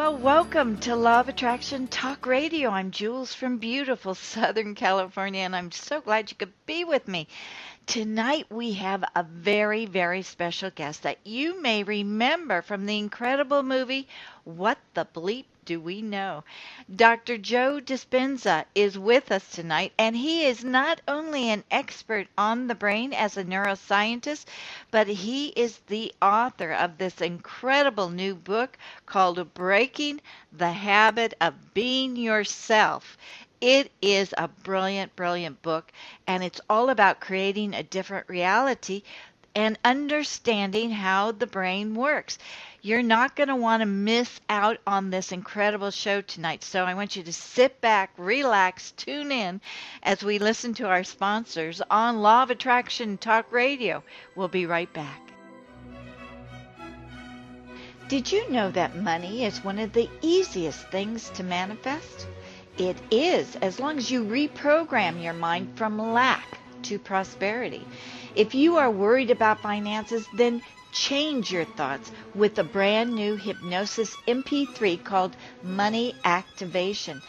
Well, welcome to Law of Attraction Talk Radio. I'm Jules from beautiful Southern California, and I'm so glad you could be with me. Tonight, we have a very, very special guest that you may remember from the incredible movie, What the Bleep do we know? Dr. Joe Dispenza is with us tonight, and he is not only an expert on the brain as a neuroscientist, but he is the author of this incredible new book called Breaking the Habit of Being Yourself. It is a brilliant, brilliant book, and it's all about creating a different reality and understanding how the brain works. You're not going to want to miss out on this incredible show tonight. So I want you to sit back, relax, tune in as we listen to our sponsors on Law of Attraction Talk Radio. We'll be right back. Did you know that money is one of the easiest things to manifest? It is, as long as you reprogram your mind from lack to prosperity. If you are worried about finances, then change your thoughts with a brand new hypnosis MP3 called Money Activation.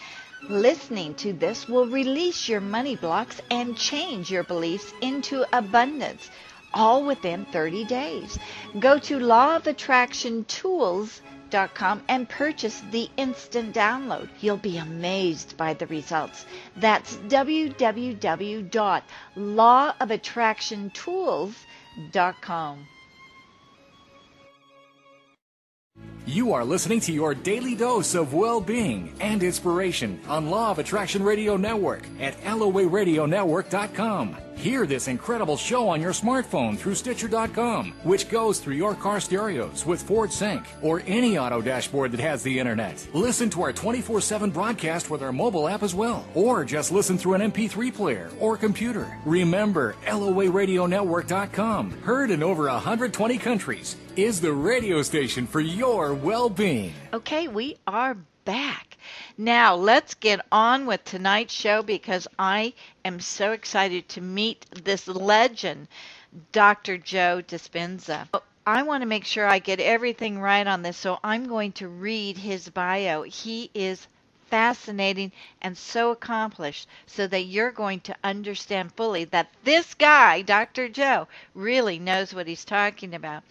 Listening to this will release your money blocks and change your beliefs into abundance, all within 30 days. Go to lawofattractiontools.com and purchase the instant download. You'll be amazed by the results. That's www.lawofattractiontools.com. You are listening to your daily dose of well being and inspiration on Law of Attraction Radio Network at LOARadionetwork.com. Hear this incredible show on your smartphone through Stitcher.com, which goes through your car stereos with Ford Sync or any auto dashboard that has the internet. Listen to our 24 7 broadcast with our mobile app as well, or just listen through an MP3 player or computer. Remember, LOARadionetwork.com, heard in over 120 countries, is the radio station for your well being. Okay, we are back. Now, let's get on with tonight's show because I am so excited to meet this legend, Dr. Joe Dispenza. I want to make sure I get everything right on this, so I'm going to read his bio. He is fascinating and so accomplished so that you're going to understand fully that this guy, Dr. Joe, really knows what he's talking about.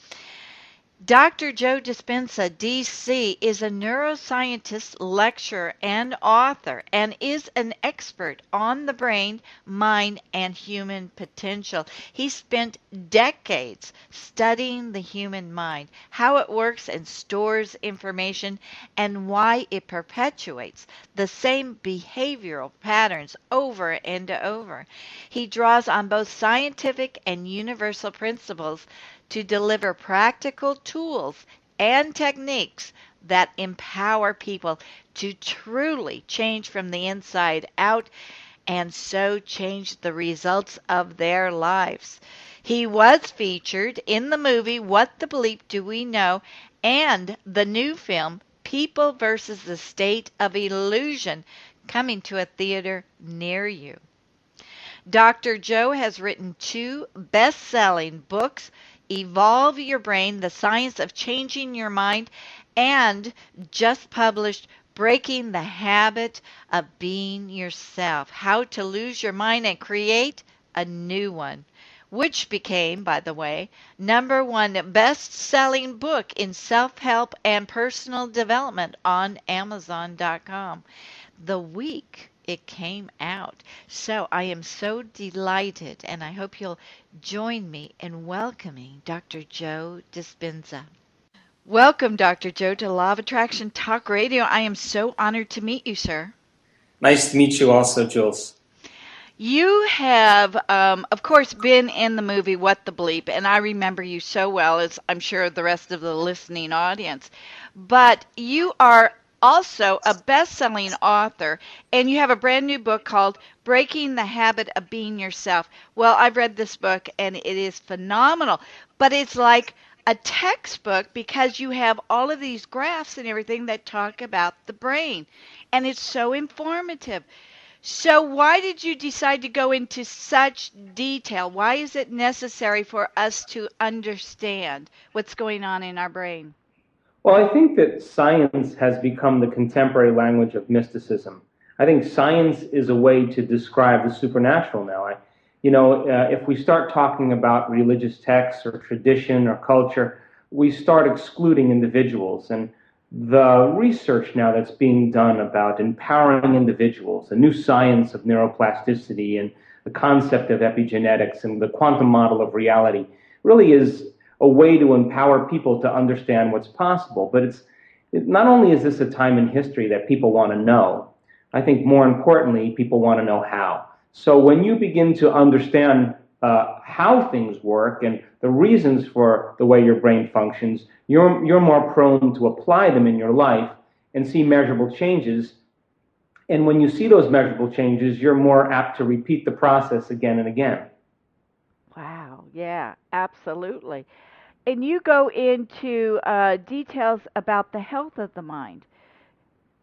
Dr. Joe Dispenza, DC, is a neuroscientist, lecturer, and author, and is an expert on the brain, mind, and human potential. He spent decades studying the human mind, how it works and stores information, and why it perpetuates the same behavioral patterns over and over. He draws on both scientific and universal principles to deliver practical tools and techniques that empower people to truly change from the inside out and so change the results of their lives. He was featured in the movie What the Bleep Do We Know and the new film People versus the State of Illusion, coming to a theater near you. Dr. Joe has written two best selling books Evolve Your Brain, The Science of Changing Your Mind, and just published Breaking the Habit of Being Yourself How to Lose Your Mind and Create a New One, which became, by the way, number one best selling book in self help and personal development on Amazon.com. The week it came out. So I am so delighted, and I hope you'll join me in welcoming Dr. Joe Dispenza. Welcome, Dr. Joe, to Law of Attraction Talk Radio. I am so honored to meet you, sir. Nice to meet you also, Jules. You have, um, of course, been in the movie What the Bleep, and I remember you so well, as I'm sure the rest of the listening audience. But you are also a best selling author, and you have a brand new book called Breaking the Habit of Being Yourself. Well, I've read this book, and it is phenomenal, but it's like a textbook because you have all of these graphs and everything that talk about the brain, and it's so informative. So, why did you decide to go into such detail? Why is it necessary for us to understand what's going on in our brain? Well, I think that science has become the contemporary language of mysticism. I think science is a way to describe the supernatural now. I, you know, uh, if we start talking about religious texts or tradition or culture, we start excluding individuals. And the research now that's being done about empowering individuals, a new science of neuroplasticity and the concept of epigenetics and the quantum model of reality really is a way to empower people to understand what's possible. But it's it, not only is this a time in history that people want to know, I think more importantly, people want to know how. So when you begin to understand uh, how things work and the reasons for the way your brain functions, you're, you're more prone to apply them in your life and see measurable changes. And when you see those measurable changes, you're more apt to repeat the process again and again. Wow, yeah, absolutely and you go into uh, details about the health of the mind.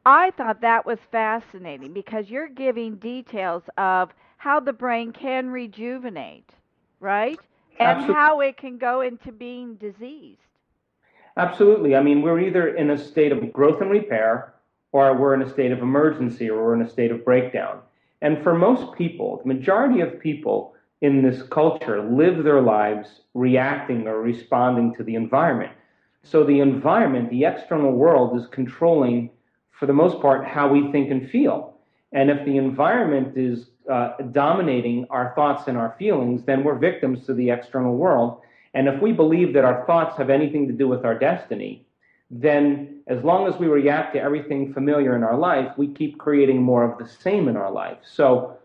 I thought that was fascinating because you're giving details of how the brain can rejuvenate, right? And Absolutely. how it can go into being diseased. Absolutely. I mean, we're either in a state of growth and repair, or we're in a state of emergency, or we're in a state of breakdown. And for most people, the majority of people, in this culture live their lives reacting or responding to the environment. So the environment, the external world, is controlling, for the most part, how we think and feel. And if the environment is uh, dominating our thoughts and our feelings, then we're victims to the external world. And if we believe that our thoughts have anything to do with our destiny, then as long as we react to everything familiar in our life, we keep creating more of the same in our life. So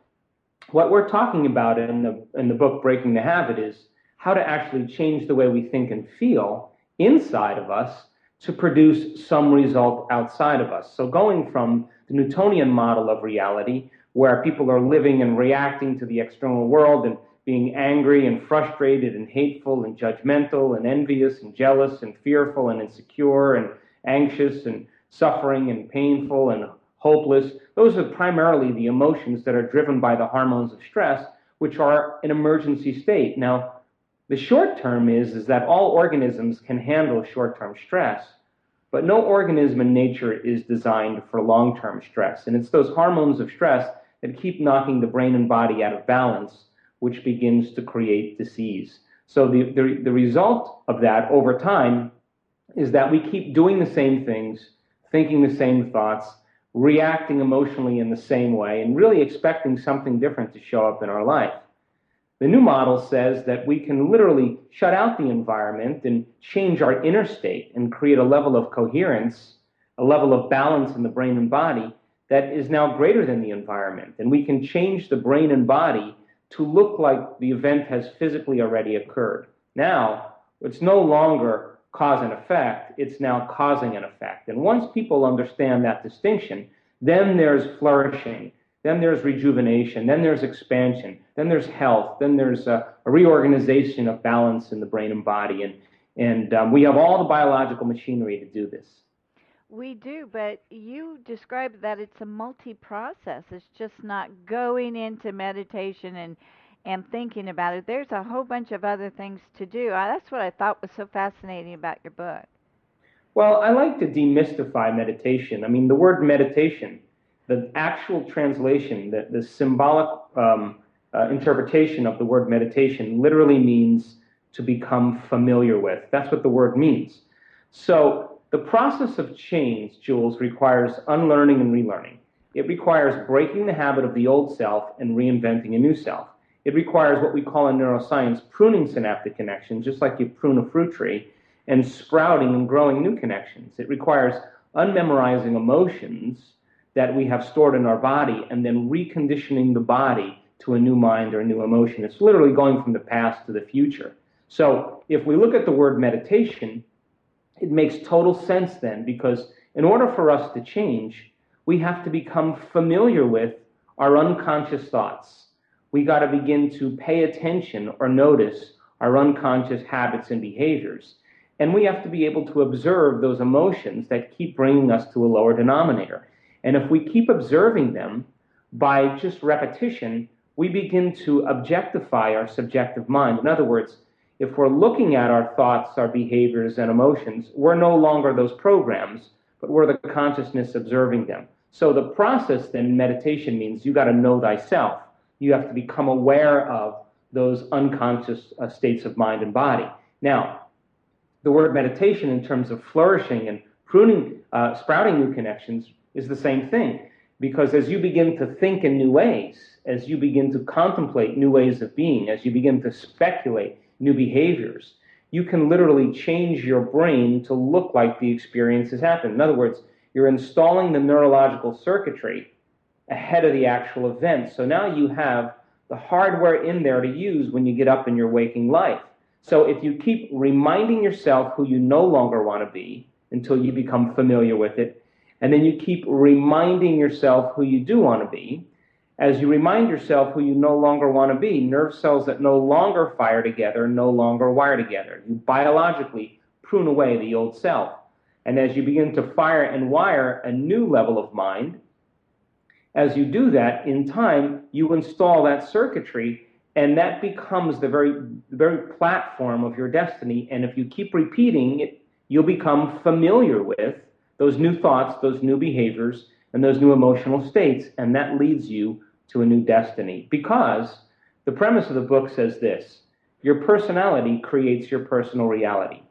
what we're talking about in the in the book Breaking the Habit is how to actually change the way we think and feel inside of us to produce some result outside of us. So going from the Newtonian model of reality, where people are living and reacting to the external world and being angry and frustrated and hateful and judgmental and envious and jealous and fearful and insecure and anxious and suffering and painful and hopeless. Those are primarily the emotions that are driven by the hormones of stress, which are an emergency state. Now, the short term is, is that all organisms can handle short term stress, but no organism in nature is designed for long term stress. And it's those hormones of stress that keep knocking the brain and body out of balance, which begins to create disease. So the, the, the result of that over time is that we keep doing the same things, thinking the same thoughts, reacting emotionally in the same way and really expecting something different to show up in our life. The new model says that we can literally shut out the environment and change our inner state and create a level of coherence, a level of balance in the brain and body that is now greater than the environment. And we can change the brain and body to look like the event has physically already occurred. Now, it's no longer cause and effect, it's now causing an effect. And once people understand that distinction, then there's flourishing, then there's rejuvenation, then there's expansion, then there's health, then there's a, a reorganization of balance in the brain and body. And, and um, we have all the biological machinery to do this. We do, but you describe that it's a multi process. It's just not going into meditation and and thinking about it. There's a whole bunch of other things to do. That's what I thought was so fascinating about your book. Well, I like to demystify meditation. I mean, the word meditation, the actual translation, the, the symbolic um, uh, interpretation of the word meditation literally means to become familiar with. That's what the word means. So the process of change, Jules, requires unlearning and relearning. It requires breaking the habit of the old self and reinventing a new self. It requires what we call in neuroscience pruning synaptic connections, just like you prune a fruit tree, and sprouting and growing new connections. It requires unmemorizing emotions that we have stored in our body and then reconditioning the body to a new mind or a new emotion. It's literally going from the past to the future. So if we look at the word meditation, it makes total sense then because in order for us to change, we have to become familiar with our unconscious thoughts. We got to begin to pay attention or notice our unconscious habits and behaviors. And we have to be able to observe those emotions that keep bringing us to a lower denominator. And if we keep observing them by just repetition, we begin to objectify our subjective mind. In other words, if we're looking at our thoughts, our behaviors, and emotions, we're no longer those programs, but we're the consciousness observing them. So the process then, meditation means you got to know thyself. You have to become aware of those unconscious uh, states of mind and body. Now, the word meditation, in terms of flourishing and pruning, uh, sprouting new connections, is the same thing. Because as you begin to think in new ways, as you begin to contemplate new ways of being, as you begin to speculate new behaviors, you can literally change your brain to look like the experience has happened. In other words, you're installing the neurological circuitry ahead of the actual event. So now you have the hardware in there to use when you get up in your waking life. So if you keep reminding yourself who you no longer want to be until you become familiar with it, and then you keep reminding yourself who you do want to be, as you remind yourself who you no longer want to be, nerve cells that no longer fire together no longer wire together. You biologically prune away the old self. And as you begin to fire and wire a new level of mind, as you do that, in time, you install that circuitry and that becomes the very, very platform of your destiny. And if you keep repeating it, you'll become familiar with those new thoughts, those new behaviors, and those new emotional states. And that leads you to a new destiny. Because the premise of the book says this your personality creates your personal reality.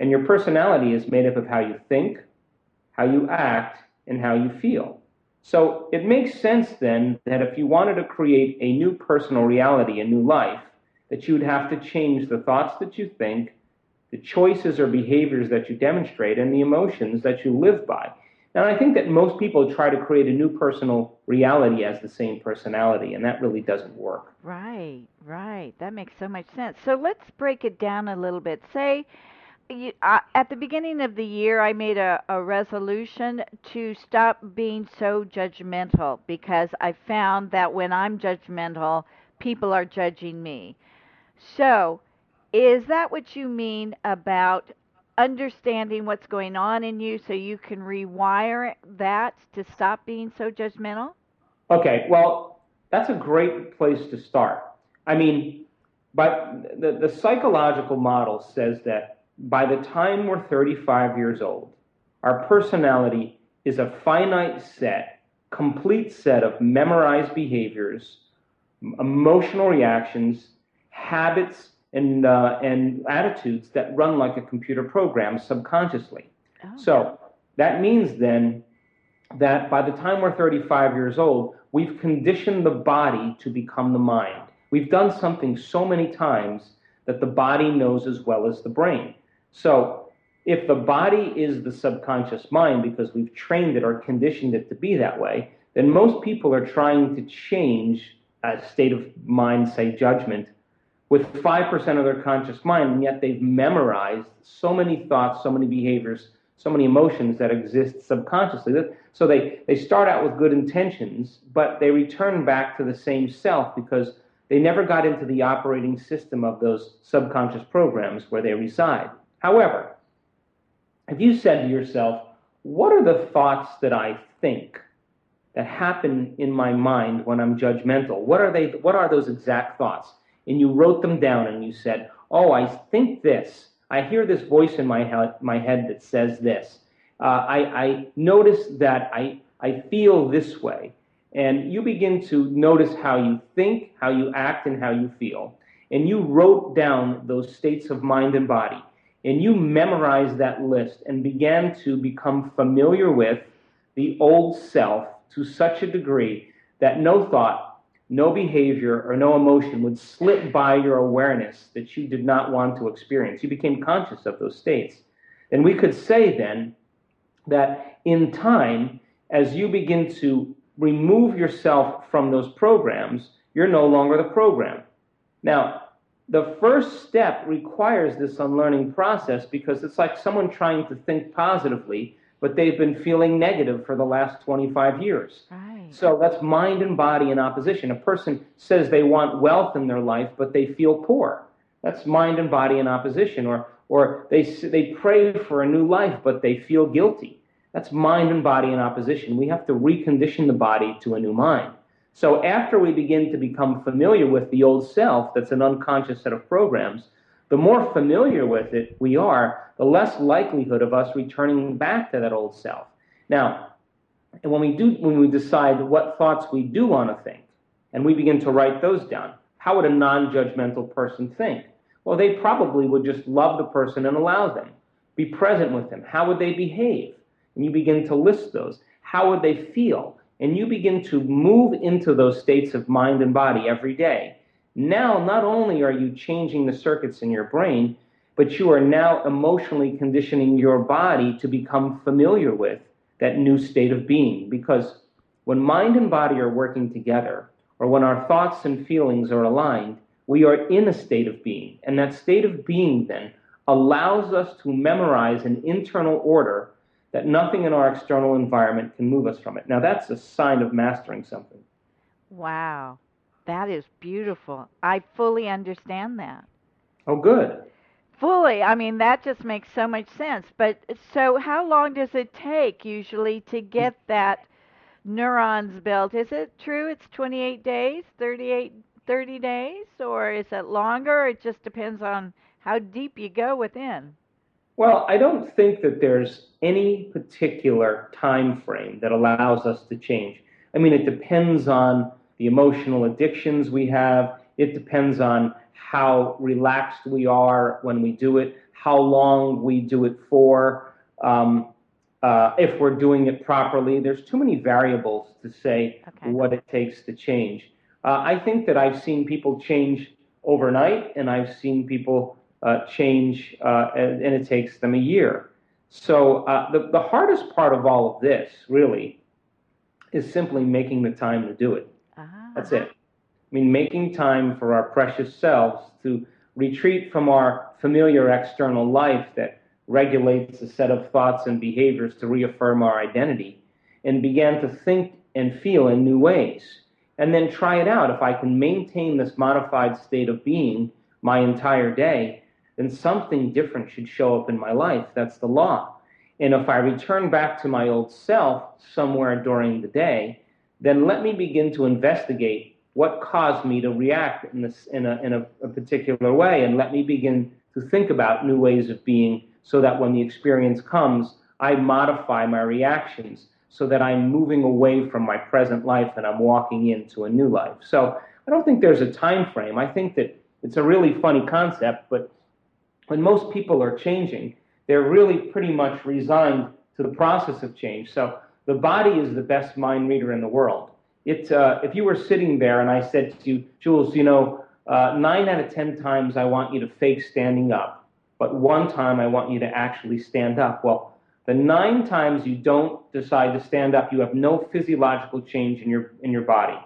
And your personality is made up of how you think, how you act, and how you feel. So it makes sense then that if you wanted to create a new personal reality, a new life, that you would have to change the thoughts that you think, the choices or behaviors that you demonstrate, and the emotions that you live by. And I think that most people try to create a new personal reality as the same personality, and that really doesn't work. Right, right. That makes so much sense. So let's break it down a little bit. Say, you, at the beginning of the year, I made a, a resolution to stop being so judgmental because I found that when I'm judgmental, people are judging me. So, is that what you mean about understanding what's going on in you so you can rewire that to stop being so judgmental? Okay, well, that's a great place to start. I mean, but the, the psychological model says that by the time we're 35 years old, our personality is a finite set, complete set of memorized behaviors, emotional reactions, habits, and, uh, and attitudes that run like a computer program subconsciously. Oh. So that means then that by the time we're 35 years old, we've conditioned the body to become the mind. We've done something so many times that the body knows as well as the brain. So if the body is the subconscious mind because we've trained it or conditioned it to be that way, then most people are trying to change a state of mind, say judgment, with 5% of their conscious mind, and yet they've memorized so many thoughts, so many behaviors, so many emotions that exist subconsciously. So they, they start out with good intentions, but they return back to the same self because they never got into the operating system of those subconscious programs where they reside. However, if you said to yourself, what are the thoughts that I think that happen in my mind when I'm judgmental? What are they? What are those exact thoughts? And you wrote them down and you said, "Oh, I think this. I hear this voice in my head, my head that says this. Uh, I, I notice that I, I feel this way." And you begin to notice how you think, how you act, and how you feel. And you wrote down those states of mind and body and you memorized that list and began to become familiar with the old self to such a degree that no thought, no behavior, or no emotion would slip by your awareness that you did not want to experience. You became conscious of those states. And we could say then that in time, as you begin to remove yourself from those programs, you're no longer the program. Now, the first step requires this unlearning process because it's like someone trying to think positively, but they've been feeling negative for the last 25 years. Right. So that's mind and body in opposition. A person says they want wealth in their life, but they feel poor. That's mind and body in opposition. Or, or they, they pray for a new life, but they feel guilty. That's mind and body in opposition. We have to recondition the body to a new mind. So after we begin to become familiar with the old self, that's an unconscious set of programs, the more familiar with it we are, the less likelihood of us returning back to that old self. Now, when we do, when we decide what thoughts we do want to think, and we begin to write those down, how would a non-judgmental person think? Well, they probably would just love the person and allow them, be present with them. How would they behave? And you begin to list those. How would they feel? And you begin to move into those states of mind and body every day, now not only are you changing the circuits in your brain, but you are now emotionally conditioning your body to become familiar with that new state of being. Because when mind and body are working together, or when our thoughts and feelings are aligned, we are in a state of being. And that state of being then allows us to memorize an internal order that nothing in our external environment can move us from it. Now, that's a sign of mastering something. Wow. That is beautiful. I fully understand that. Oh, good. Fully. I mean, that just makes so much sense. But so, how long does it take usually to get that neurons built? Is it true it's 28 days, 38, 30 days, or is it longer? It just depends on how deep you go within. Well, I don't think that there's any particular time frame that allows us to change. I mean, it depends on the emotional addictions we have. It depends on how relaxed we are when we do it, how long we do it for, um, uh, if we're doing it properly. There's too many variables to say okay. what it takes to change. Uh, I think that I've seen people change overnight, and I've seen people uh, change, uh, and, and, it takes them a year. So uh, the, the hardest part of all of this, really, is simply making the time to do it. Uh-huh. That's it. I mean, making time for our precious selves to retreat from our familiar external life that regulates a set of thoughts and behaviors to reaffirm our identity and began to think and feel in new ways. And then try it out. If I can maintain this modified state of being my entire day, then something different should show up in my life. That's the law. And if I return back to my old self somewhere during the day, then let me begin to investigate what caused me to react in, this, in, a, in a, a particular way, and let me begin to think about new ways of being so that when the experience comes, I modify my reactions so that I'm moving away from my present life and I'm walking into a new life. So I don't think there's a time frame. I think that it's a really funny concept, but when most people are changing, they're really pretty much resigned to the process of change. So the body is the best mind reader in the world. Uh, if you were sitting there and I said to you, Jules, you know, uh, nine out of ten times I want you to fake standing up, but one time I want you to actually stand up. Well, the nine times you don't decide to stand up, you have no physiological change in your in your body.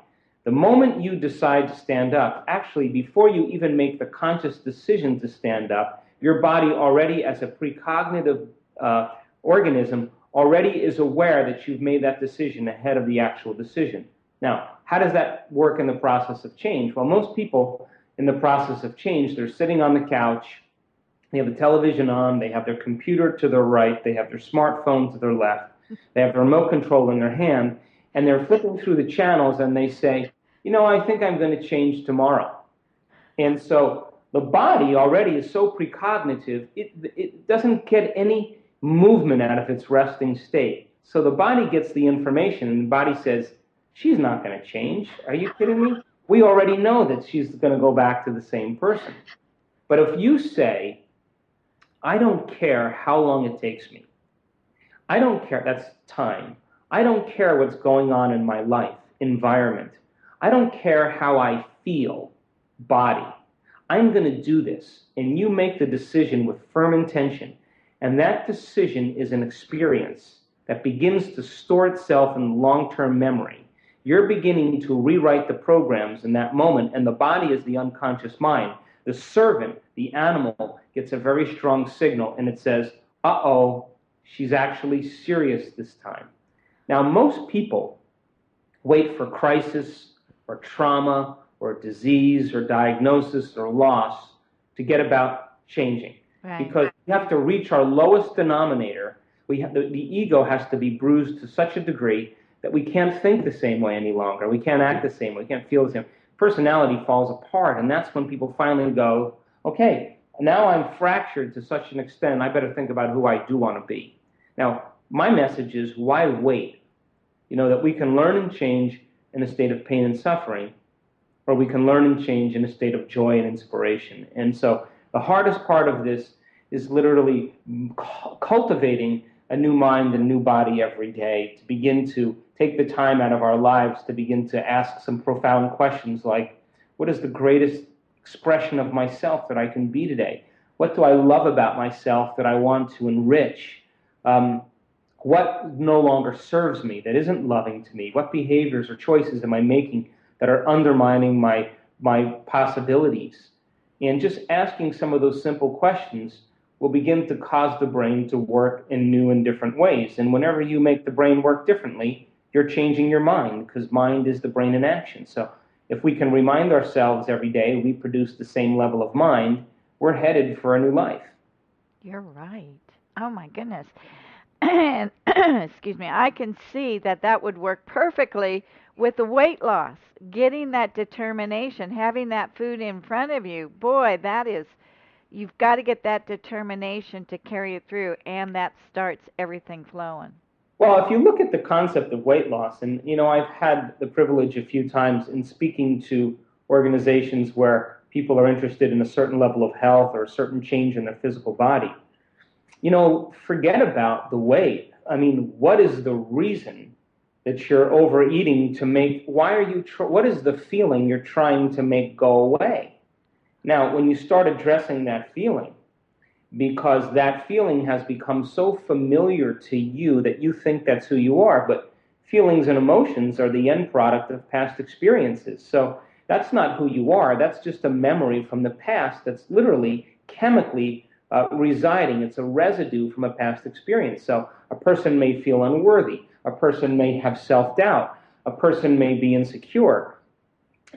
The moment you decide to stand up, actually, before you even make the conscious decision to stand up, your body already, as a precognitive uh, organism, already is aware that you've made that decision ahead of the actual decision. Now, how does that work in the process of change? Well, most people in the process of change, they're sitting on the couch They have the television on, they have their computer to their right, they have their smartphone to their left, they have the remote control in their hand, and they're flipping through the channels and they say, you know, I think I'm going to change tomorrow. And so the body already is so precognitive, it, it doesn't get any movement out of its resting state. So the body gets the information and the body says, she's not going to change. Are you kidding me? We already know that she's going to go back to the same person. But if you say, I don't care how long it takes me, I don't care, that's time. I don't care what's going on in my life, environment. I don't care how I feel, body. I'm going to do this. And you make the decision with firm intention. And that decision is an experience that begins to store itself in long term memory. You're beginning to rewrite the programs in that moment, and the body is the unconscious mind. The servant, the animal, gets a very strong signal and it says, uh oh, she's actually serious this time. Now, most people wait for crisis or trauma or disease or diagnosis or loss to get about changing. Right. Because we have to reach our lowest denominator. We have, the, the ego has to be bruised to such a degree that we can't think the same way any longer. We can't act the same way. We can't feel the same. Personality falls apart, and that's when people finally go, okay, now I'm fractured to such an extent, I better think about who I do want to be. Now, my message is why wait? You know, that we can learn and change in a state of pain and suffering, or we can learn and change in a state of joy and inspiration. And so the hardest part of this is literally cultivating a new mind and new body every day to begin to take the time out of our lives to begin to ask some profound questions like what is the greatest expression of myself that I can be today? What do I love about myself that I want to enrich? Um, what no longer serves me, that isn't loving to me? What behaviors or choices am I making that are undermining my, my possibilities? And just asking some of those simple questions will begin to cause the brain to work in new and different ways. And whenever you make the brain work differently, you're changing your mind because mind is the brain in action. So if we can remind ourselves every day we produce the same level of mind, we're headed for a new life. You're right. Oh my goodness. And excuse me, I can see that that would work perfectly with the weight loss. Getting that determination, having that food in front of you. Boy, that is you've got to get that determination to carry it through and that starts everything flowing. Well, if you look at the concept of weight loss, and you know, I've had the privilege a few times in speaking to organizations where people are interested in a certain level of health or a certain change in their physical body. You know, forget about the weight. I mean, what is the reason that you're overeating to make? Why are you? Tr- what is the feeling you're trying to make go away? Now, when you start addressing that feeling, because that feeling has become so familiar to you that you think that's who you are. But feelings and emotions are the end product of past experiences. So that's not who you are. That's just a memory from the past that's literally chemically uh, residing. It's a residue from a past experience. So a person may feel unworthy. A person may have self doubt. A person may be insecure.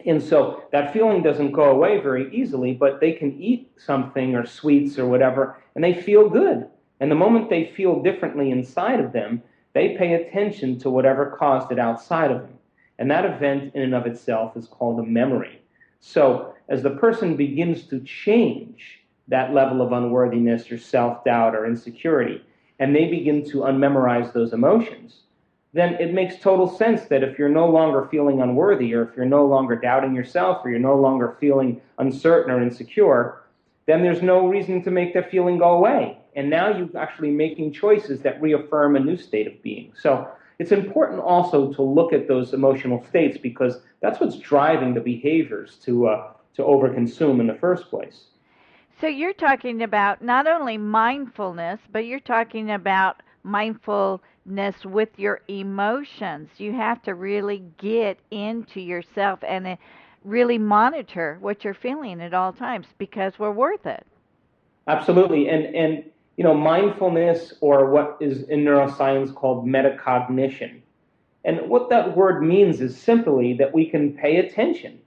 And so that feeling doesn't go away very easily, but they can eat something or sweets or whatever, and they feel good. And the moment they feel differently inside of them, they pay attention to whatever caused it outside of them. And that event in and of itself is called a memory. So as the person begins to change that level of unworthiness or self doubt or insecurity, and they begin to unmemorize those emotions, then it makes total sense that if you're no longer feeling unworthy, or if you're no longer doubting yourself, or you're no longer feeling uncertain or insecure, then there's no reason to make that feeling go away. And now you're actually making choices that reaffirm a new state of being. So it's important also to look at those emotional states because that's what's driving the behaviors to uh, to overconsume in the first place. So you're talking about not only mindfulness, but you're talking about mindful with your emotions. You have to really get into yourself and uh, really monitor what you're feeling at all times because we're worth it. Absolutely. And and you know, mindfulness or what is in neuroscience called metacognition. And what that word means is simply that we can pay attention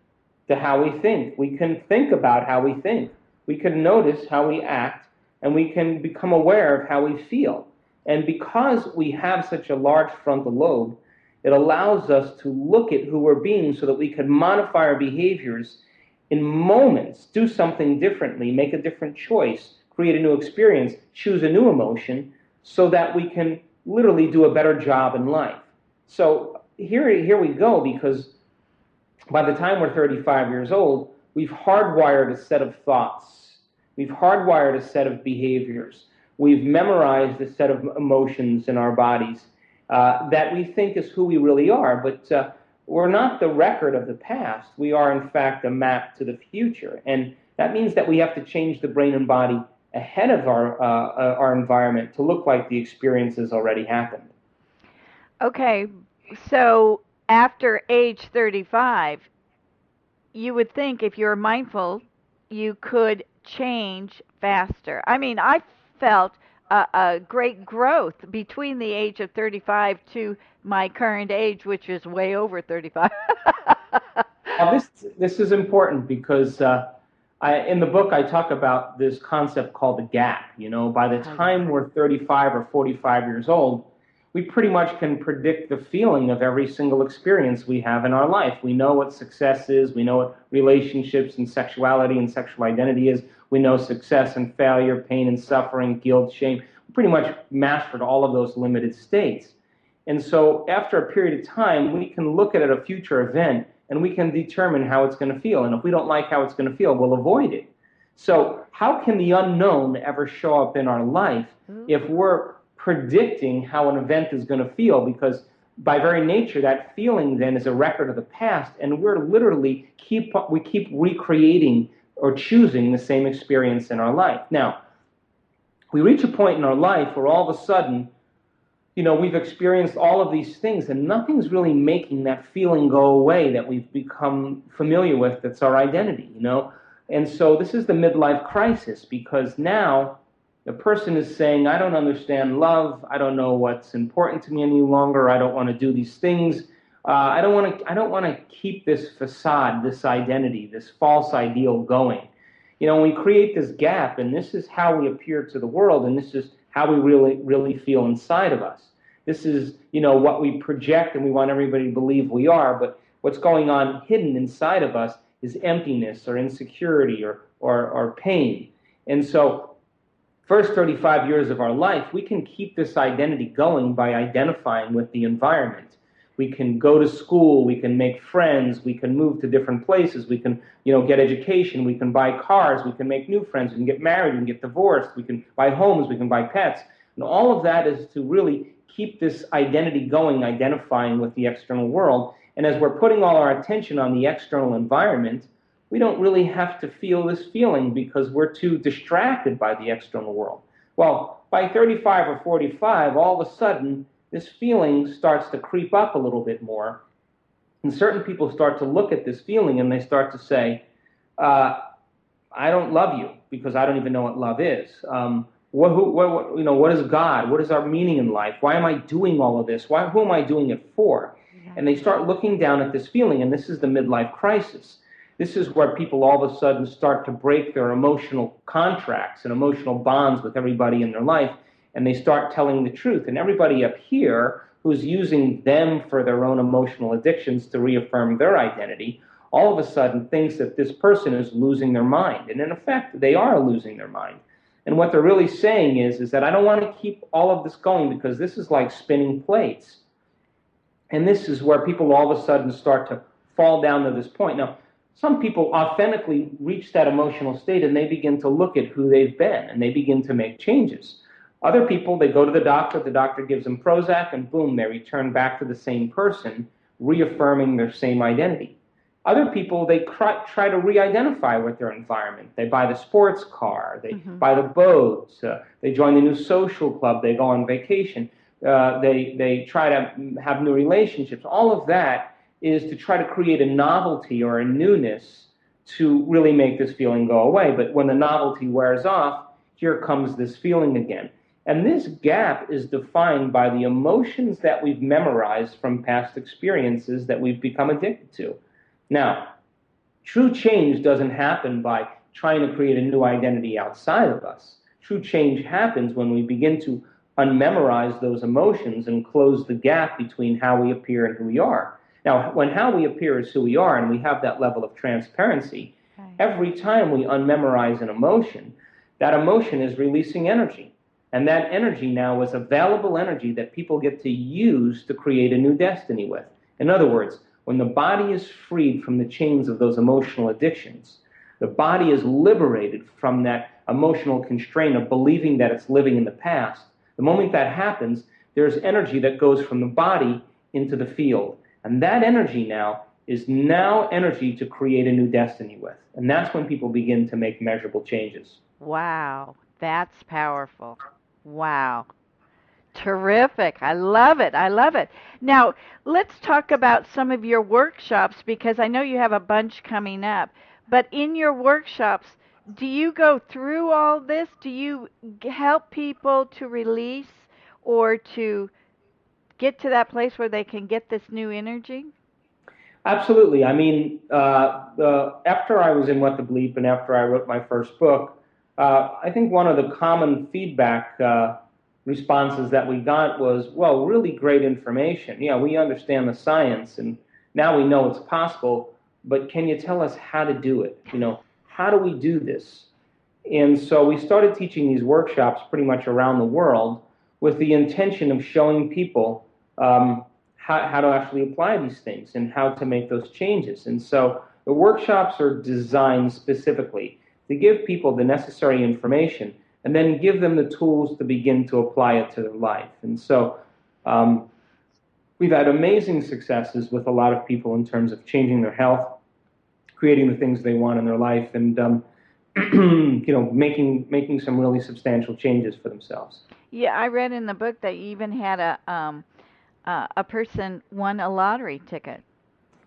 to how we think. We can think about how we think. We can notice how we act and we can become aware of how we feel. And because we have such a large frontal lobe, it allows us to look at who we're being so that we can modify our behaviors in moments, do something differently, make a different choice, create a new experience, choose a new emotion, so that we can literally do a better job in life. So here, here we go, because by the time we're 35 years old, we've hardwired a set of thoughts, we've hardwired a set of behaviors, we've memorized a set of emotions in our bodies uh, that we think is who we really are. But uh, we're not the record of the past. We are, in fact, a map to the future. And that means that we have to change the brain and body ahead of our, uh, uh our environment to look like the experiences already happened. Okay, so after age 35, you would think if you're mindful, you could change faster. I mean, I felt a, a great growth between the age of 35 to my current age, which is way over 35. well, this this is important because uh, I, in the book I talk about this concept called the gap. You know, by the time we're 35 or 45 years old, we pretty much can predict the feeling of every single experience we have in our life. We know what success is. We know what relationships and sexuality and sexual identity is. We know success and failure, pain and suffering, guilt, shame. We pretty much mastered all of those limited states. And so after a period of time, we can look at a future event and we can determine how it's going to feel. And if we don't like how it's going to feel, we'll avoid it. So how can the unknown ever show up in our life hmm. if we're predicting how an event is going to feel? Because by very nature, that feeling then is a record of the past, and we're literally keep we keep recreating or choosing the same experience in our life. Now, we reach a point in our life where all of a sudden, you know, we've experienced all of these things and nothing's really making that feeling go away that we've become familiar with that's our identity, you know? And so this is the midlife crisis because now the person is saying, I don't understand love. I don't know what's important to me any longer. I don't want to do these things. Uh, I don't want to. I don't want to keep this facade, this identity, this false ideal going. You know, we create this gap, and this is how we appear to the world, and this is how we really, really feel inside of us. This is, you know, what we project, and we want everybody to believe we are. But what's going on hidden inside of us is emptiness, or insecurity, or or, or pain. And so, first 35 years of our life, we can keep this identity going by identifying with the environment we can go to school, we can make friends, we can move to different places, we can, you know, get education, we can buy cars, we can make new friends, we can get married, we can get divorced, we can buy homes, we can buy pets. And all of that is to really keep this identity going, identifying with the external world. And as we're putting all our attention on the external environment, we don't really have to feel this feeling because we're too distracted by the external world. Well, by 35 or 45, all of a sudden, this feeling starts to creep up a little bit more. And certain people start to look at this feeling and they start to say, uh, I don't love you because I don't even know what love is. Um, what, who, what, you know, what is God? What is our meaning in life? Why am I doing all of this? Why, who am I doing it for? And they start looking down at this feeling, and this is the midlife crisis. This is where people all of a sudden start to break their emotional contracts and emotional bonds with everybody in their life and they start telling the truth. And everybody up here who's using them for their own emotional addictions to reaffirm their identity all of a sudden thinks that this person is losing their mind. And in effect, they are losing their mind. And what they're really saying is, is that I don't want to keep all of this going because this is like spinning plates. And this is where people all of a sudden start to fall down to this point. Now, some people authentically reach that emotional state and they begin to look at who they've been and they begin to make changes. Other people, they go to the doctor, the doctor gives them Prozac, and boom, they return back to the same person, reaffirming their same identity. Other people, they try, try to re identify with their environment. They buy the sports car, they mm-hmm. buy the boats, uh, they join the new social club, they go on vacation, uh, they, they try to have new relationships. All of that is to try to create a novelty or a newness to really make this feeling go away. But when the novelty wears off, here comes this feeling again. And this gap is defined by the emotions that we've memorized from past experiences that we've become addicted to. Now, true change doesn't happen by trying to create a new identity outside of us. true change happens when we begin to unmemorize those emotions and close the gap between how we appear and who we are. Now, when how we appear is who we are and we have that level of transparency, right. every time we unmemorize an emotion, that emotion is releasing energy. And that energy now is available energy that people get to use to create a new destiny with. In other words, when the body is freed from the chains of those emotional addictions, the body is liberated from that emotional constraint of believing that it's living in the past. The moment that happens, there's energy that goes from the body into the field. And that energy now is now energy to create a new destiny with. And that's when people begin to make measurable changes. Wow, that's powerful. Wow. Terrific. I love it. I love it. Now, let's talk about some of your workshops because I know you have a bunch coming up. But in your workshops, do you go through all this? Do you help people to release or to get to that place where they can get this new energy? Absolutely. I mean, uh, after I was in What the Bleep and after I wrote my first book, uh, I think one of the common feedback uh, responses that we got was, well, really great information. Yeah, we understand the science and now we know it's possible, but can you tell us how to do it? You know, how do we do this? And so we started teaching these workshops pretty much around the world with the intention of showing people um, how, how to actually apply these things and how to make those changes. And so the workshops are designed specifically to give people the necessary information and then give them the tools to begin to apply it to their life. And so um, we've had amazing successes with a lot of people in terms of changing their health, creating the things they want in their life, and um, you know making making some really substantial changes for themselves. Yeah, I read in the book that you even had a um, uh, a person won a lottery ticket.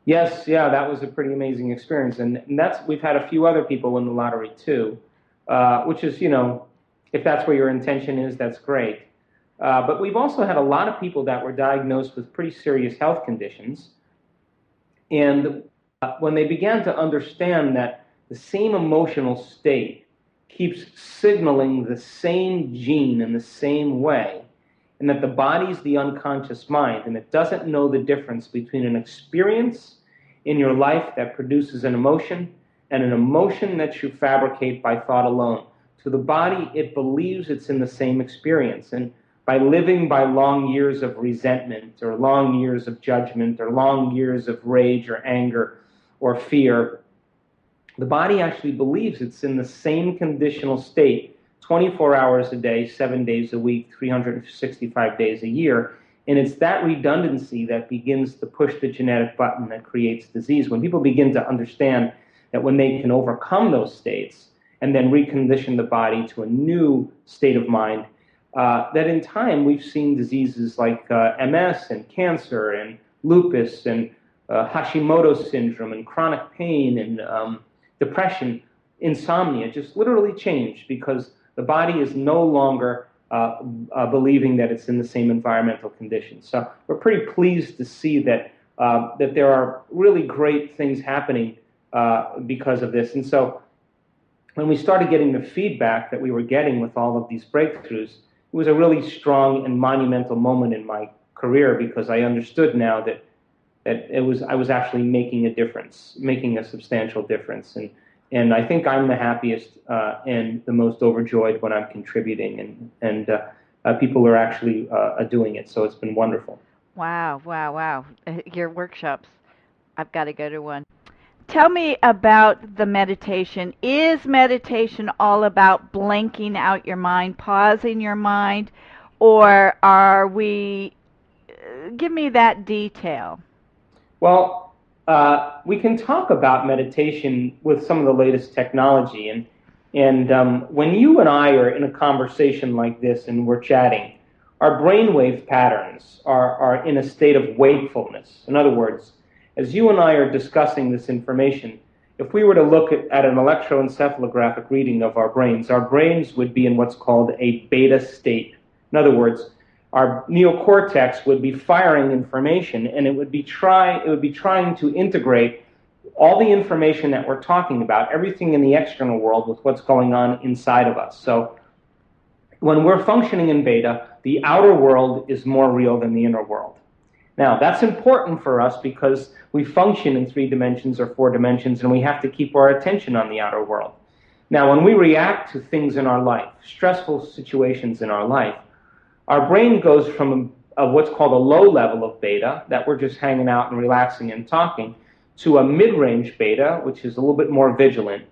Yes, yeah, that was a pretty amazing experience, and, and that's we've had a few other people win the lottery too, uh, which is you know, if that's where your intention is, that's great. Uh, but we've also had a lot of people that were diagnosed with pretty serious health conditions, and uh, when they began to understand that the same emotional state keeps signaling the same gene in the same way, and that the body is the unconscious mind, and it doesn't know the difference between an experience in your life that produces an emotion and an emotion that you fabricate by thought alone. To the body, it believes it's in the same experience. And by living by long years of resentment or long years of judgment or long years of rage or anger or fear, the body actually believes it's in the same conditional state 24 hours a day, seven days a week, 365 days a year. And it's that redundancy that begins to push the genetic button that creates disease. When people begin to understand that when they can overcome those states and then recondition the body to a new state of mind, uh, that in time we've seen diseases like uh, MS and cancer and lupus and uh, Hashimoto's syndrome and chronic pain and um, depression, insomnia just literally change because the body is no longer uh, uh, believing that it's in the same environmental conditions. So we're pretty pleased to see that uh, that there are really great things happening uh, because of this. And so when we started getting the feedback that we were getting with all of these breakthroughs, it was a really strong and monumental moment in my career because I understood now that that it was I was actually making a difference, making a substantial difference, and and I think I'm the happiest uh, and the most overjoyed when I'm contributing, and and uh, uh, people are actually uh, doing it. So it's been wonderful. Wow, wow, wow! Uh, your workshops, I've got to go to one. Tell me about the meditation. Is meditation all about blanking out your mind, pausing your mind, or are we? Uh, give me that detail. Well, uh, we can talk about meditation with some of the latest technology. And, and um, when you and I are in a conversation like this and we're chatting, our brainwave patterns are, are in a state of wakefulness. In other words, as you and I are discussing this information, if we were to look at, at an electroencephalographic reading of our brains, our brains would be in what's called a beta state. In other words, our neocortex would be firing information and it would be try it would be trying to integrate all the information that we're talking about, everything in the external world with what's going on inside of us. So when we're functioning in beta, the outer world is more real than the inner world. Now, that's important for us because we function in three dimensions or four dimensions, and we have to keep our attention on the outer world. Now, when we react to things in our life, stressful situations in our life, our brain goes from a, what's called a low level of beta, that we're just hanging out and relaxing and talking, to a mid range beta, which is a little bit more vigilant,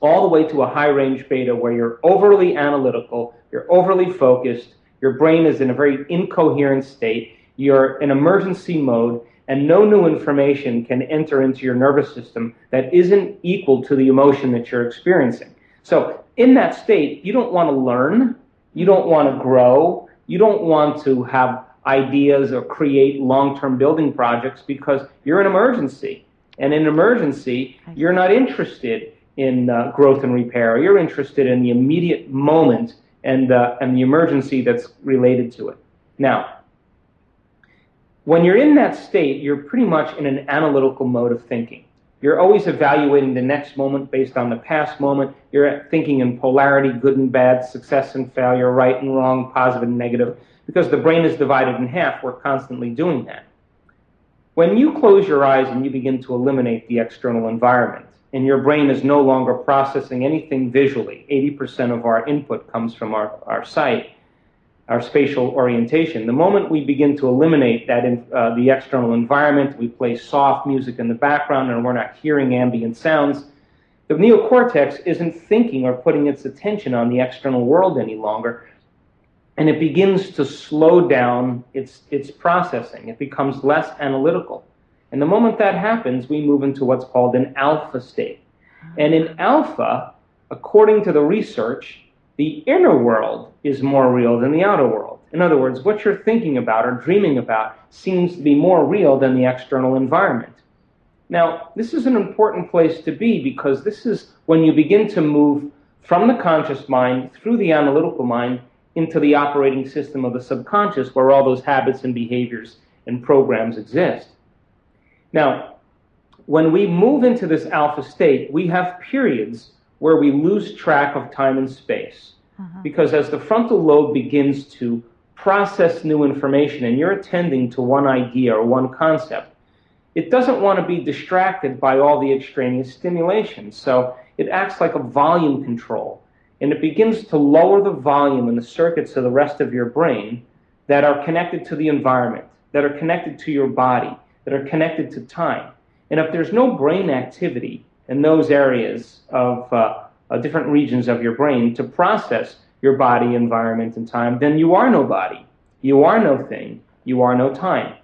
all the way to a high range beta where you're overly analytical, you're overly focused, your brain is in a very incoherent state, you're in emergency mode, and no new information can enter into your nervous system that isn't equal to the emotion that you're experiencing. So, in that state, you don't want to learn, you don't want to grow, you don't want to have ideas or create long term building projects because you're in an emergency. And in an emergency, you're not interested in uh, growth and repair. You're interested in the immediate moment and, uh, and the emergency that's related to it. Now, when you're in that state, you're pretty much in an analytical mode of thinking. You're always evaluating the next moment based on the past moment. You're thinking in polarity, good and bad, success and failure, right and wrong, positive and negative. Because the brain is divided in half, we're constantly doing that. When you close your eyes and you begin to eliminate the external environment, and your brain is no longer processing anything visually, 80% of our input comes from our, our sight, our spatial orientation. The moment we begin to eliminate that in, uh, the external environment, we play soft music in the background and we're not hearing ambient sounds, the neocortex isn't thinking or putting its attention on the external world any longer, and it begins to slow down its, its processing. It becomes less analytical. And the moment that happens, we move into what's called an alpha state. And in alpha, according to the research, the inner world is more real than the outer world. In other words, what you're thinking about or dreaming about seems to be more real than the external environment. Now, this is an important place to be because this is when you begin to move from the conscious mind through the analytical mind into the operating system of the subconscious where all those habits and behaviors and programs exist. Now, when we move into this alpha state, we have periods where we lose track of time and space. Uh-huh. Because as the frontal lobe begins to process new information and you're attending to one idea or one concept, it doesn't want to be distracted by all the extraneous stimulation. So it acts like a volume control. And it begins to lower the volume in the circuits of the rest of your brain that are connected to the environment, that are connected to your body, that are connected to time. And if there's no brain activity, in those areas of uh, different regions of your brain to process your body, environment, and time, then you are no body. You are no thing. You are no time.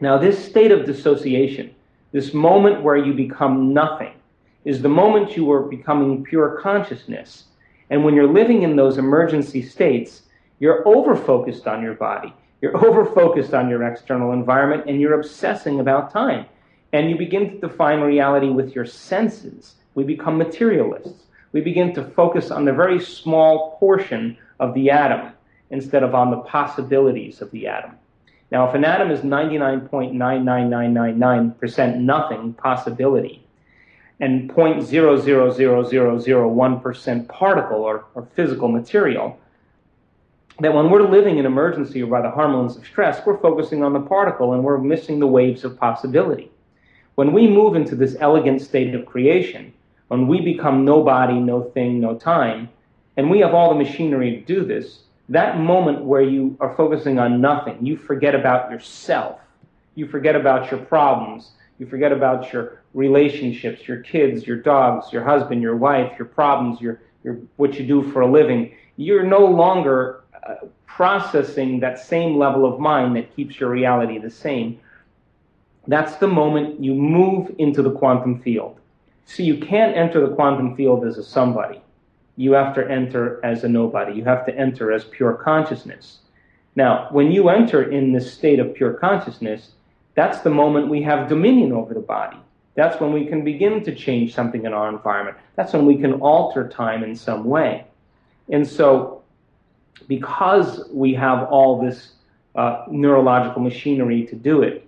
Now, this state of dissociation, this moment where you become nothing, is the moment you are becoming pure consciousness. And when you're living in those emergency states, you're over focused on your body. You're over focused on your external environment and you're obsessing about time and you begin to define reality with your senses. We become materialists. We begin to focus on the very small portion of the atom instead of on the possibilities of the atom. Now, if an atom is 99.99999% nothing possibility, and 0.000001% particle or, or physical material, that when we're living in emergency or by the hormones of stress, we're focusing on the particle and we're missing the waves of possibility. When we move into this elegant state of creation, when we become nobody, no thing, no time, and we have all the machinery to do this, that moment where you are focusing on nothing, you forget about yourself, you forget about your problems, you forget about your relationships, your kids, your dogs, your husband, your wife, your problems, your, your what you do for a living. You're no longer uh, processing that same level of mind that keeps your reality the same. That's the moment you move into the quantum field. So you can't enter the quantum field as a somebody. You have to enter as a nobody. You have to enter as pure consciousness. Now, when you enter in this state of pure consciousness, that's the moment we have dominion over the body. That's when we can begin to change something in our environment. That's when we can alter time in some way. And so, because we have all this uh, neurological machinery to do it,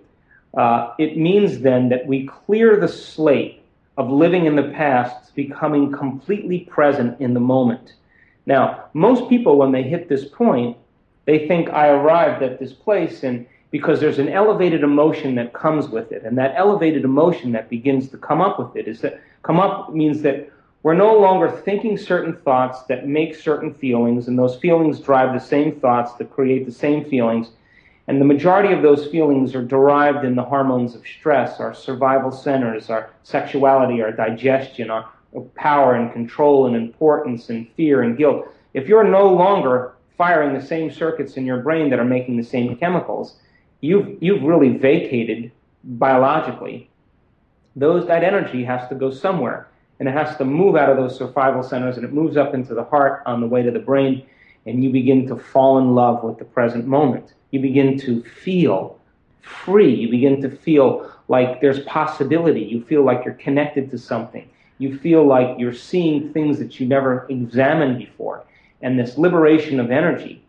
uh, it means then that we clear the slate of living in the past, becoming completely present in the moment. Now, most people, when they hit this point, they think I arrived at this place, and because there's an elevated emotion that comes with it, and that elevated emotion that begins to come up with it is that come up means that we're no longer thinking certain thoughts that make certain feelings, and those feelings drive the same thoughts that create the same feelings. And the majority of those feelings are derived in the hormones of stress, our survival centers, our sexuality, our digestion, our power and control and importance and fear and guilt. If you're no longer firing the same circuits in your brain that are making the same chemicals, you've, you've really vacated biologically. Those, that energy has to go somewhere and it has to move out of those survival centers and it moves up into the heart on the way to the brain and you begin to fall in love with the present moment you begin to feel free you begin to feel like there's possibility you feel like you're connected to something you feel like you're seeing things that you never examined before and this liberation of energy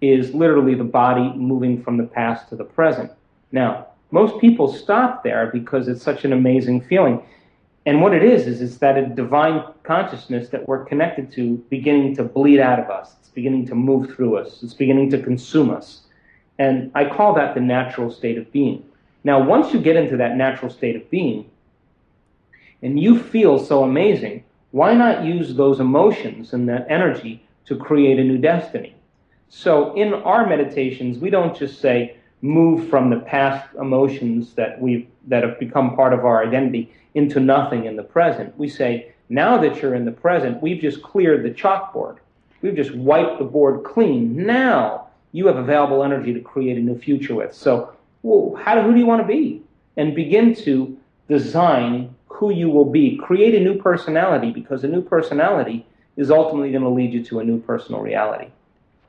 is literally the body moving from the past to the present now most people stop there because it's such an amazing feeling and what it is, is it's that a divine consciousness that we're connected to beginning to bleed out of us. It's beginning to move through us. It's beginning to consume us. And I call that the natural state of being. Now, once you get into that natural state of being, and you feel so amazing, why not use those emotions and that energy to create a new destiny? So in our meditations, we don't just say, move from the past emotions that we've that have become part of our identity into nothing in the present. We say, now that you're in the present, we've just cleared the chalkboard. We've just wiped the board clean. Now you have available energy to create a new future with. So, well, how, who do you want to be? And begin to design who you will be. Create a new personality because a new personality is ultimately going to lead you to a new personal reality.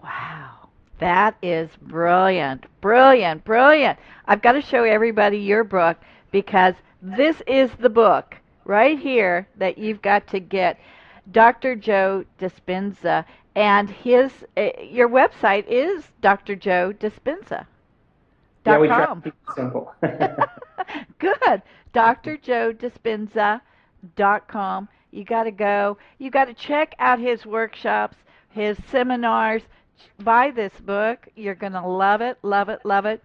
Wow. That is brilliant. Brilliant. Brilliant. I've got to show everybody your book because this is the book right here that you've got to get. Dr. Joe Dispenza and his uh, your website is Dr. Joe Dispenza. Yeah, we try to keep it simple. Good. Dr. Joe Dispenza dot com. You got to go. You got to check out his workshops, his seminars buy this book. You're going to love it, love it, love it.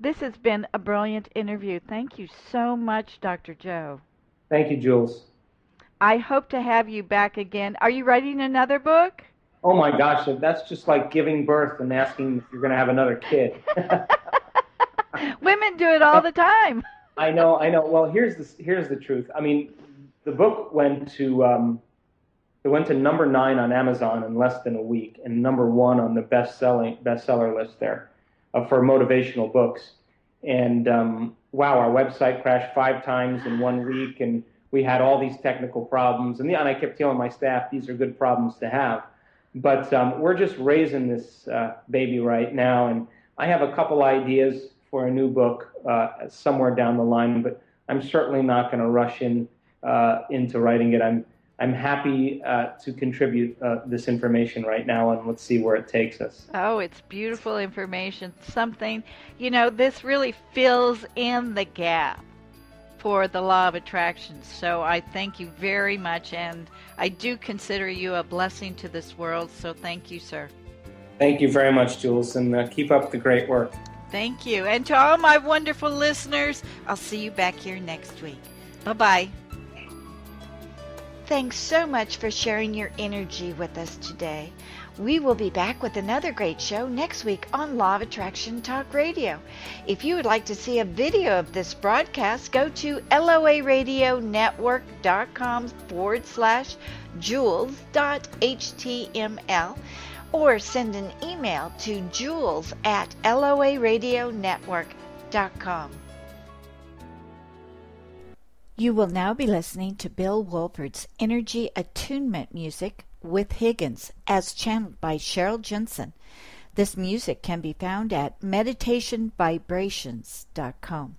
This has been a brilliant interview. Thank you so much, Dr. Joe. Thank you, Jules. I hope to have you back again. Are you writing another book? Oh my gosh, that's just like giving birth and asking if you're going to have another kid. Women do it all the time. I know, I know. Well, here's the here's the truth. I mean, the book went to um, it went to number nine on Amazon in less than a week, and number one on the best-selling bestseller list there uh, for motivational books. And um, wow, our website crashed five times in one week, and we had all these technical problems. And, yeah, and I kept telling my staff these are good problems to have. But um, we're just raising this uh, baby right now, and I have a couple ideas for a new book uh, somewhere down the line, but I'm certainly not going to rush in uh, into writing it. I'm I'm happy uh, to contribute uh, this information right now, and let's see where it takes us. Oh, it's beautiful information. Something, you know, this really fills in the gap for the law of attraction. So I thank you very much, and I do consider you a blessing to this world. So thank you, sir. Thank you very much, Jules, and uh, keep up the great work. Thank you. And to all my wonderful listeners, I'll see you back here next week. Bye bye. Thanks so much for sharing your energy with us today. We will be back with another great show next week on Law of Attraction Talk Radio. If you would like to see a video of this broadcast, go to loaradionetwork.com forward slash jules.html or send an email to jules at loaradionetwork.com. You will now be listening to Bill Wolpert's Energy Attunement music with Higgins as channeled by Cheryl Jensen. This music can be found at meditationvibrations.com.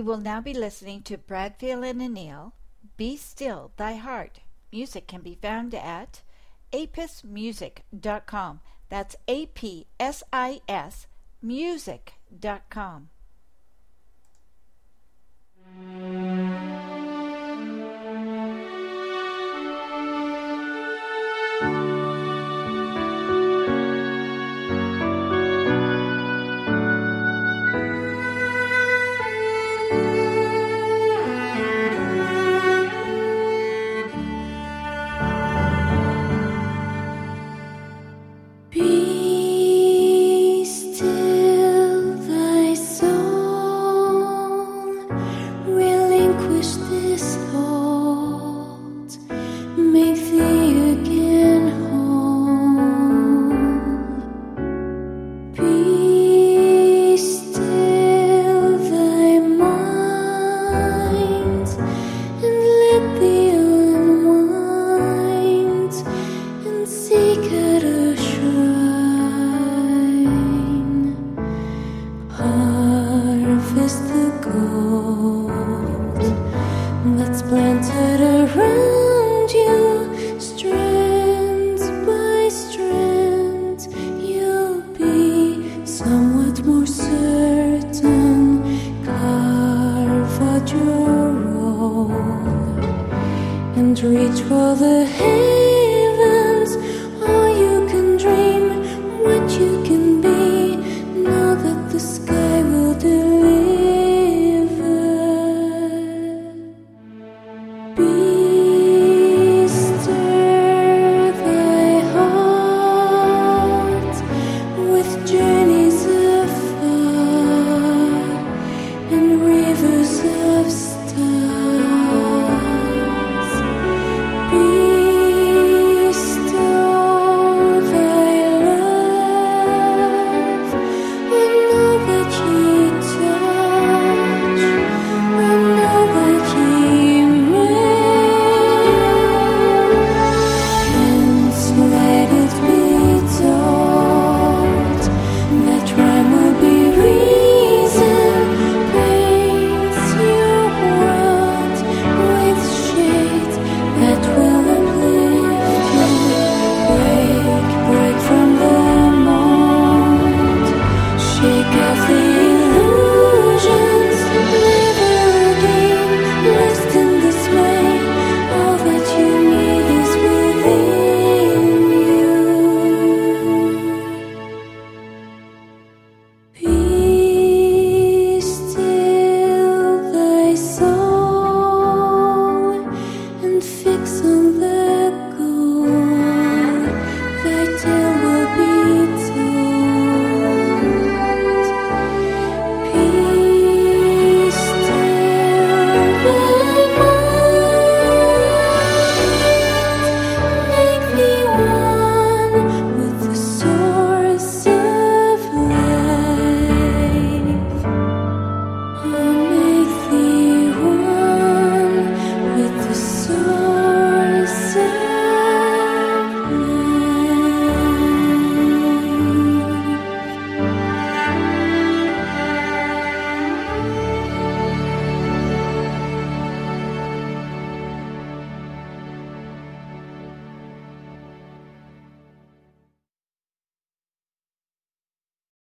You will now be listening to Bradfield and Anil. Be Still Thy Heart. Music can be found at apsismusic.com. That's A P S I S music.com.